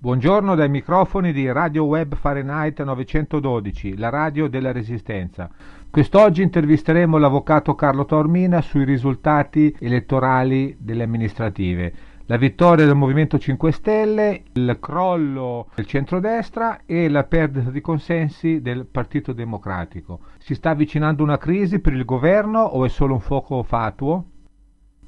Buongiorno dai microfoni di Radio Web Fahrenheit 912, la radio della Resistenza. Quest'oggi intervisteremo l'avvocato Carlo Taormina sui risultati elettorali delle amministrative. La vittoria del Movimento 5 Stelle, il crollo del centrodestra e la perdita di consensi del Partito Democratico. Si sta avvicinando una crisi per il governo o è solo un fuoco fatuo?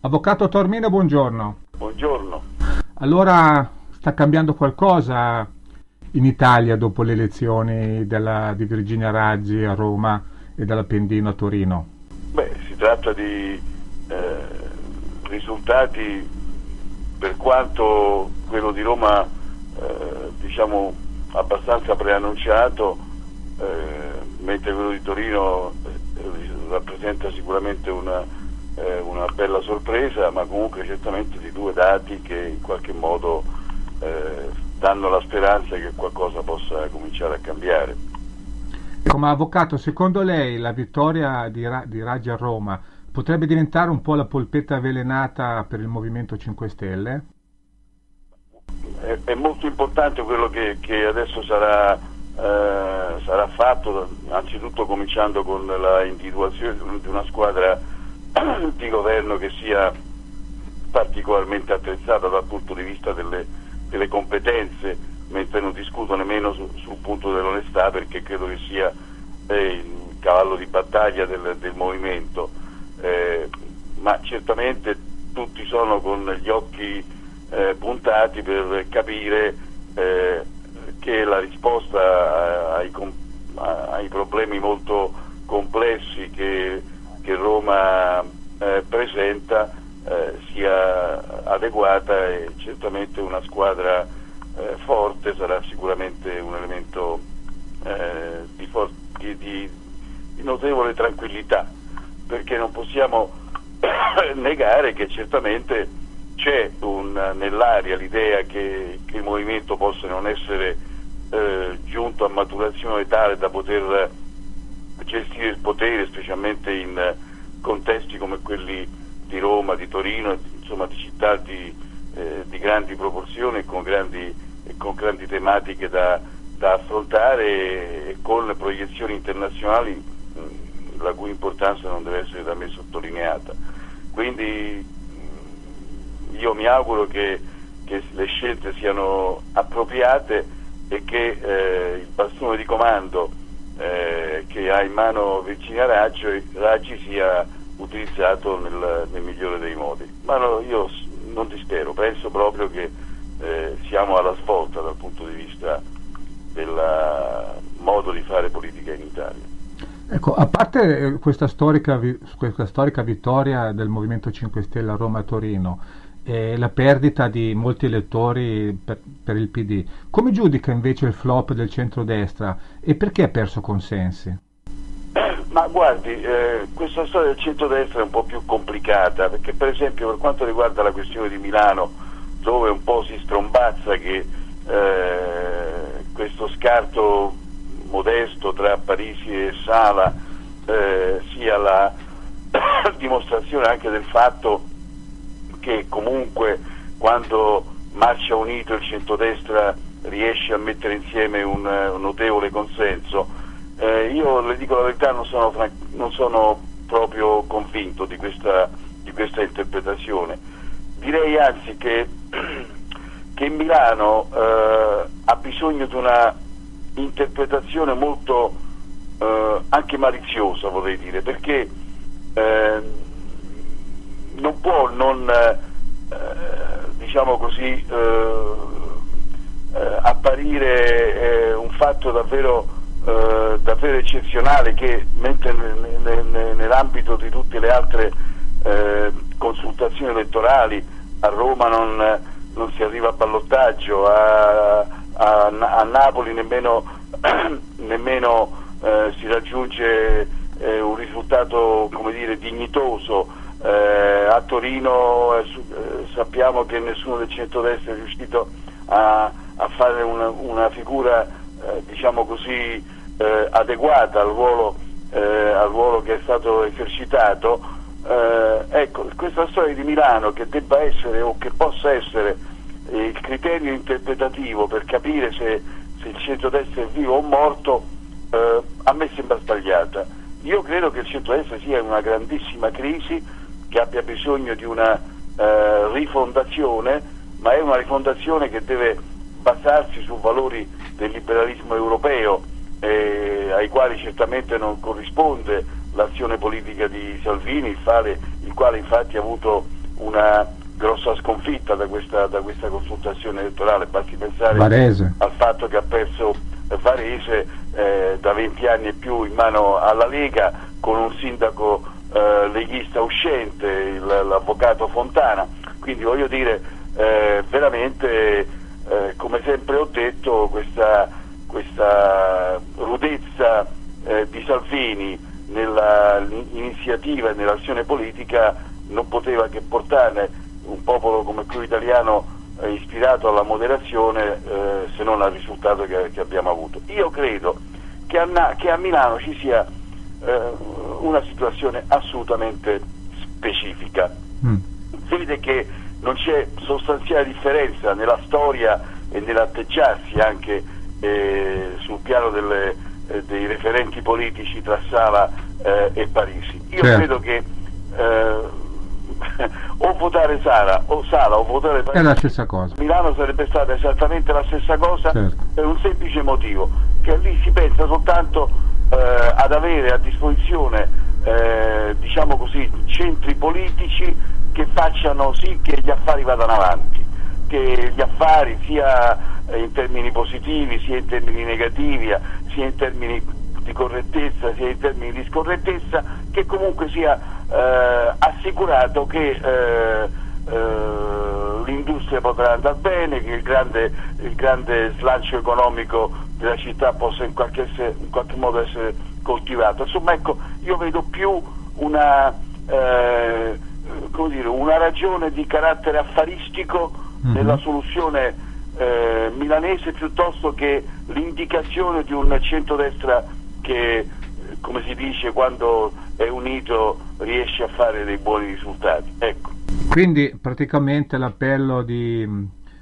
Avvocato Taormina, buongiorno. Buongiorno. Allora, sta cambiando qualcosa in Italia dopo le elezioni della, di Virginia Raggi a Roma e dell'Appendino a Torino? Beh, si tratta di eh, risultati per quanto quello di Roma eh, diciamo abbastanza preannunciato eh, mentre quello di Torino eh, rappresenta sicuramente una, eh, una bella sorpresa ma comunque certamente di due dati che in qualche modo eh, danno la speranza che qualcosa possa cominciare a cambiare. Come avvocato, secondo lei la vittoria di, Ra- di Raggi a Roma potrebbe diventare un po' la polpetta avvelenata per il Movimento 5 Stelle? È, è molto importante quello che, che adesso sarà, eh, sarà, fatto, anzitutto cominciando con la individuazione di una squadra di governo che sia particolarmente attrezzata dal punto di vista delle delle competenze, mentre non discuto nemmeno su, sul punto dell'onestà perché credo che sia eh, il cavallo di battaglia del, del movimento, eh, ma certamente tutti sono con gli occhi eh, puntati per capire eh, che la risposta ai, ai, problemi molto complessi che, che Roma eh, presenta eh, sia adeguata e certamente una squadra eh, forte sarà sicuramente un elemento eh, di, for- di, di, di, notevole tranquillità perché non possiamo negare che certamente c'è un, nell'aria l'idea che, che, il movimento possa non essere eh, giunto a maturazione tale da poter gestire il potere specialmente in contesti come quelli di Roma, di Torino, insomma di città di, eh, di grandi proporzioni con grandi, con grandi tematiche da, da affrontare e, con proiezioni internazionali mm, la cui importanza non deve essere da me sottolineata. Quindi mm, io mi auguro che, che, le scelte siano appropriate e che eh, il bastone di comando eh, che ha in mano Virginia Raggi, Raggi sia utilizzato nel, nel migliore dei modi. Ma no, io non dispero, penso proprio che eh, siamo alla svolta dal punto di vista del modo di fare politica in Italia. Ecco, a parte eh, questa storica, questa storica vittoria del Movimento 5 Stelle a Roma e Torino e la perdita di molti elettori per, per, il PD, come giudica invece il flop del centrodestra e perché ha perso consensi? Ma guardi, eh, questa storia del centro-destra è un po' più complicata, perché per esempio per quanto riguarda la questione di Milano, dove un po' si strombazza che eh, questo scarto modesto tra Parisi e Sala eh, sia la dimostrazione anche del fatto che comunque quando marcia unito il centrodestra riesce a mettere insieme un, un notevole consenso, eh, io le dico la verità, non sono, non sono proprio convinto di questa, di questa, interpretazione. Direi anzi che, che Milano eh, ha bisogno di una interpretazione molto eh, anche maliziosa, vorrei dire, perché eh, non può non, eh, diciamo così, eh, apparire un fatto davvero eh, davvero eccezionale che mentre nell'ambito di tutte le altre eh, consultazioni elettorali a Roma non, non, si arriva a ballottaggio, a, a, a Napoli nemmeno, nemmeno eh, si raggiunge eh, un risultato dire, dignitoso, eh, a Torino eh, sappiamo che nessuno del centro-destra è riuscito a, a fare una, una figura diciamo così, eh, adeguata al ruolo, eh, al ruolo, che è stato esercitato. Eh, ecco, questa storia di Milano che debba essere o che possa essere il criterio interpretativo per capire se, se il centrodestra è vivo o morto eh, a me sembra sbagliata. Io credo che il centrodestra sia in una grandissima crisi che abbia bisogno di una eh, rifondazione, ma è una rifondazione che deve basarsi su valori del liberalismo europeo eh, ai quali certamente non corrisponde l'azione politica di Salvini, il, fare, il quale infatti ha avuto una grossa sconfitta da questa, da questa consultazione elettorale, basti pensare Varese. al fatto che ha perso Varese eh, da 20 anni e più in mano alla Lega con un sindaco eh, leghista uscente, l'avvocato Fontana, quindi voglio dire eh, veramente eh, come sempre ho detto questa, questa rudezza eh, di Salvini nell'iniziativa e nell'azione politica non poteva che portare un popolo come quello italiano eh, ispirato alla moderazione eh, se non al risultato che, che, abbiamo avuto. Io credo che a, che a Milano ci sia eh, una situazione assolutamente specifica. Mm. Si vede che non c'è sostanziale differenza nella storia e nell'atteggiarsi anche eh, sul piano delle, eh, dei referenti politici tra Sala eh, e Parisi. Io certo. credo che o votare Sala o Sala o votare Parigi, è la stessa cosa. Milano sarebbe stata esattamente la stessa cosa certo. per un semplice motivo, che lì si pensa soltanto eh, ad avere a disposizione eh, diciamo così, centri politici che facciano sì che gli affari vadano avanti, che gli affari sia in termini positivi, sia in termini negativi, sia in termini di correttezza, sia in termini di scorrettezza, che comunque sia eh, assicurato che eh, eh, l'industria potrà andare bene, che il grande, il grande, slancio economico della città possa in qualche, in qualche, modo essere coltivato. Insomma, ecco, io vedo più una, eh, dire, una ragione di carattere affaristico mm-hmm. nella soluzione eh, milanese piuttosto che l'indicazione di un centrodestra che, come si dice, quando è unito riesce a fare dei buoni risultati. Ecco. Quindi praticamente l'appello di,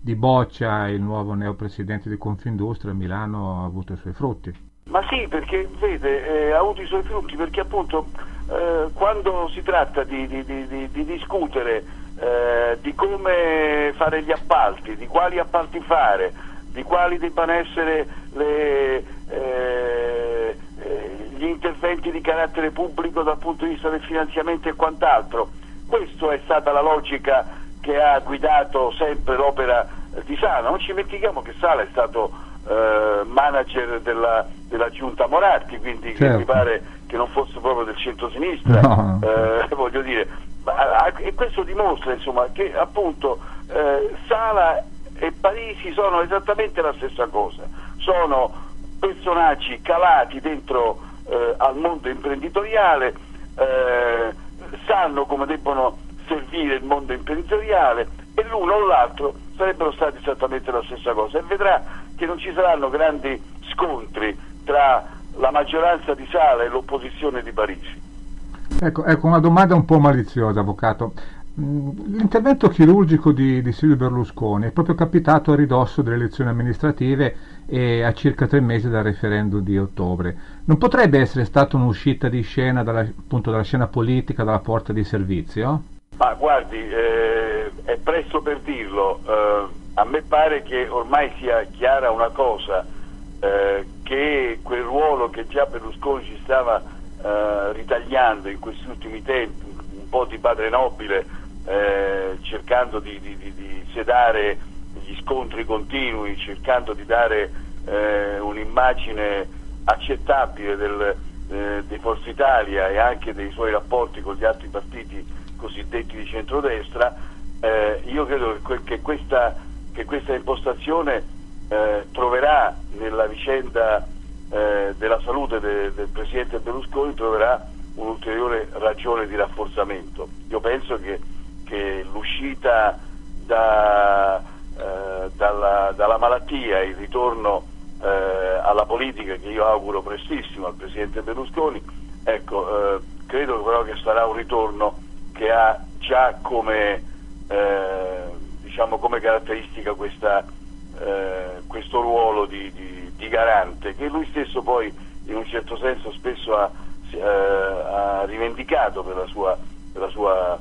di Boccia, il nuovo neopresidente di Confindustria a Milano, ha avuto i suoi frutti. Ma sì, perché vede, eh, ha avuto i suoi frutti, perché appunto eh, quando si tratta di, di, di, di discutere eh, di come fare gli appalti, di quali appalti fare, di quali debbano essere le, eh, eh, gli interventi di carattere pubblico dal punto di vista del finanziamento e quant'altro. Questa è stata la logica che ha guidato sempre l'opera di Sala. Non ci dimentichiamo che Sala è stato eh, manager della, della, giunta Moratti, quindi certo. mi pare che non fosse proprio del centro-sinistra. No. Eh, voglio dire, ma, e questo dimostra insomma, che appunto eh, Sala e Parisi sono esattamente la stessa cosa. Sono personaggi calati dentro eh, al mondo imprenditoriale, eh, sanno come debbono servire il mondo imprenditoriale e l'uno o l'altro sarebbero stati esattamente la stessa cosa e vedrà che non ci saranno grandi scontri tra la maggioranza di Sala e l'opposizione di Parigi. Ecco, ecco, una domanda un po' maliziosa, Avvocato. Mm, l'intervento chirurgico di, di, Silvio Berlusconi è proprio capitato a ridosso delle elezioni amministrative e a circa tre mesi dal referendum di ottobre. Non potrebbe essere stata un'uscita di scena dalla, appunto, dalla scena politica dalla porta di servizio? Ma guardi, eh, è presto per dirlo. Eh, a me pare che ormai sia chiara una cosa, eh, che quel ruolo che già Berlusconi ci stava eh, ritagliando in questi ultimi tempi, un po' di padre nobile, eh, cercando di, di, di, sedare gli scontri continui, cercando di dare eh, un'immagine accettabile del, eh, di Forza Italia e anche dei suoi rapporti con gli altri partiti cosiddetti di centrodestra, eh, io credo che, che, questa, che questa, impostazione eh, troverà nella vicenda eh, della salute de, del Presidente Berlusconi troverà un'ulteriore ragione di rafforzamento. Io penso che che l'uscita da, eh, dalla, dalla, malattia, il ritorno eh, alla politica che io auguro prestissimo al Presidente Berlusconi, ecco, eh, credo però che sarà un ritorno che ha già come, eh, diciamo come caratteristica questa, eh, questo ruolo di, di, di, garante che lui stesso poi in un certo senso spesso ha, eh, ha rivendicato per, la sua, per, la sua,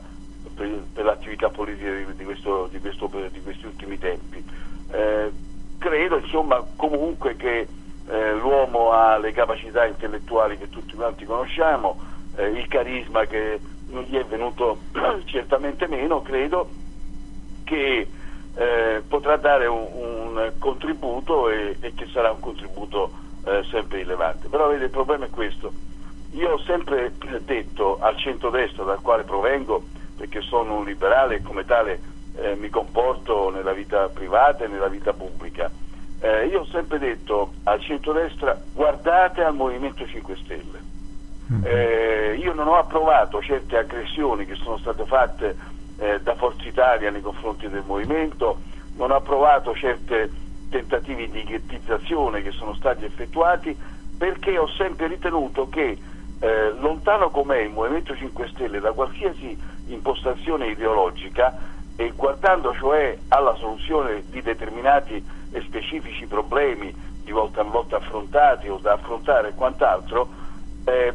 per, per l'attività politica di, questo, questo, di, questi ultimi tempi. Eh, credo insomma comunque che eh, l'uomo ha le capacità intellettuali che tutti quanti conosciamo, eh, il carisma che non gli è venuto certamente meno, credo che eh, potrà dare un, un contributo e, e, che sarà un contributo eh, sempre rilevante. Però vede, il problema è questo. Io ho sempre detto al centro-destra dal quale provengo, perché sono un liberale e come tale eh, mi comporto nella vita privata e nella vita pubblica, eh, io ho sempre detto al centro-destra guardate al Movimento 5 Stelle. Mm. Eh, io non ho approvato certe aggressioni che sono state fatte eh, da Forza Italia nei confronti del movimento, non ho approvato certi tentativi di ghettizzazione che sono stati effettuati perché ho sempre ritenuto che eh, lontano com'è il Movimento 5 Stelle da qualsiasi impostazione ideologica e guardando cioè alla soluzione di determinati e specifici problemi di volta in volta affrontati o da affrontare e quant'altro, eh,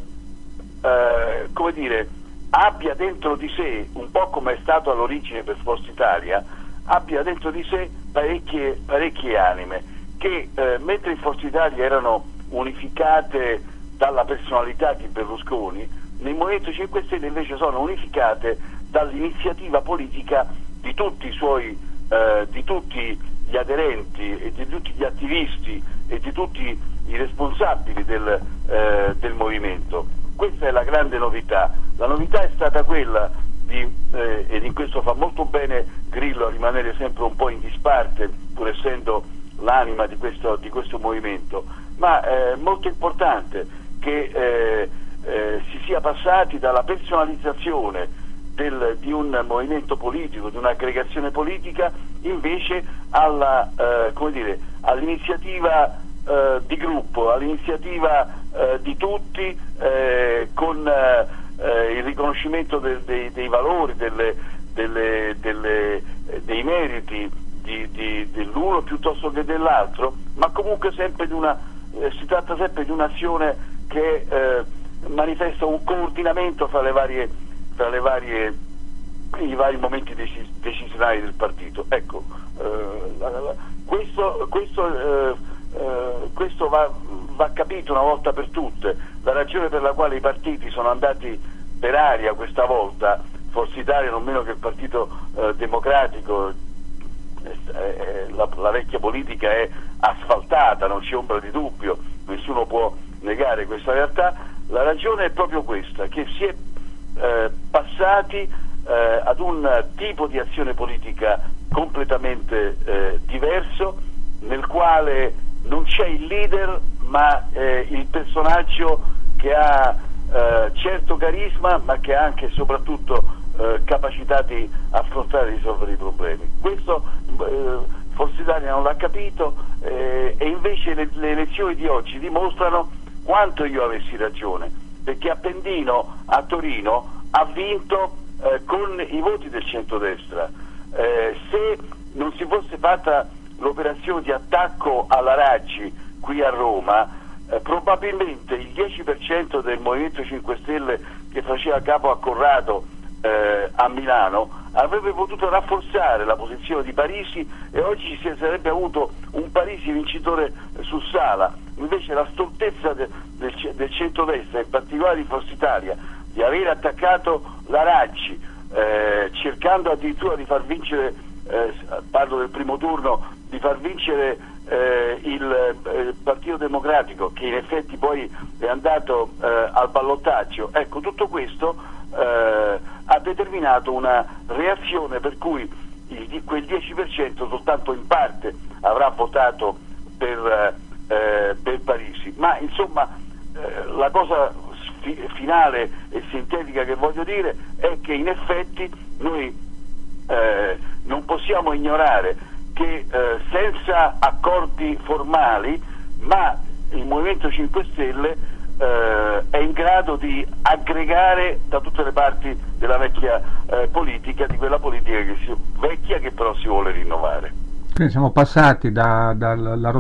eh, come dire, abbia dentro di sé, un po' come è stato all'origine per Forza Italia, abbia dentro di sé parecchie, parecchie anime che eh, mentre in Forza Italia erano unificate dalla personalità di Berlusconi, nel Movimento 5 Stelle invece sono unificate dall'iniziativa politica di tutti, suoi, eh, di tutti gli aderenti e di tutti gli attivisti e di tutti i responsabili del, eh, del movimento. Questa è la grande novità. La novità è stata quella di, eh, ed in questo fa molto bene Grillo a rimanere sempre un po' in disparte, pur essendo l'anima di questo, di questo movimento, ma è eh, molto importante che eh, eh, si sia passati dalla personalizzazione del, di un movimento politico, di un'aggregazione politica, invece eh, all'iniziativa eh, di gruppo, all'iniziativa eh, di tutti eh, con eh, il riconoscimento del, dei, dei, valori, delle, delle, delle, dei meriti dell'uno piuttosto che dell'altro, ma comunque una, eh, si tratta sempre di un'azione che manifesta un coordinamento fra varie, fra varie i vari momenti decisionali del partito. Ecco, eh, questo, questo eh, eh, questo va, va, capito una volta per tutte. La ragione per la quale i partiti sono andati per aria questa volta, Forza Italia non meno che il Partito eh, Democratico, eh, la, la, vecchia politica è asfaltata, non c'è ombra di dubbio, nessuno può negare questa realtà, la ragione è proprio questa, che si è eh, passati eh, ad un tipo di azione politica completamente diverso nel quale non c'è il leader ma eh, il personaggio che ha eh, certo carisma ma che ha anche e soprattutto eh, capacità di affrontare e risolvere i problemi. Questo eh, Forza Italia non l'ha capito eh, e invece le, le, elezioni di oggi dimostrano quanto io avessi ragione, perché Appendino a Torino ha vinto eh, con i voti del centrodestra. se non si fosse fatta l'operazione di attacco alla Raggi qui a Roma, eh, probabilmente il 10% del Movimento 5 Stelle che faceva capo a Corrado eh, a Milano avrebbe potuto rafforzare la posizione di Parisi e oggi si sarebbe avuto un Parisi vincitore su Sala. Invece la stoltezza de, del, del centro-destra, in particolare di Forza Italia, di aver attaccato la Raggi, eh, cercando addirittura di far vincere, eh, parlo del primo turno, di far vincere eh, il eh, Partito Democratico che in effetti poi è andato eh, al ballottaggio, ecco tutto questo eh, ha determinato una reazione per cui il, quel 10% soltanto in parte avrà votato per, eh, per Parisi, ma insomma eh, la cosa finale e sintetica che voglio dire è che in effetti noi non possiamo ignorare che eh, senza accordi formali, ma il Movimento 5 Stelle eh, è in grado di aggregare da tutte le parti della vecchia eh, politica, di quella politica che si, vecchia che però si vuole rinnovare. Quindi siamo passati dalla da,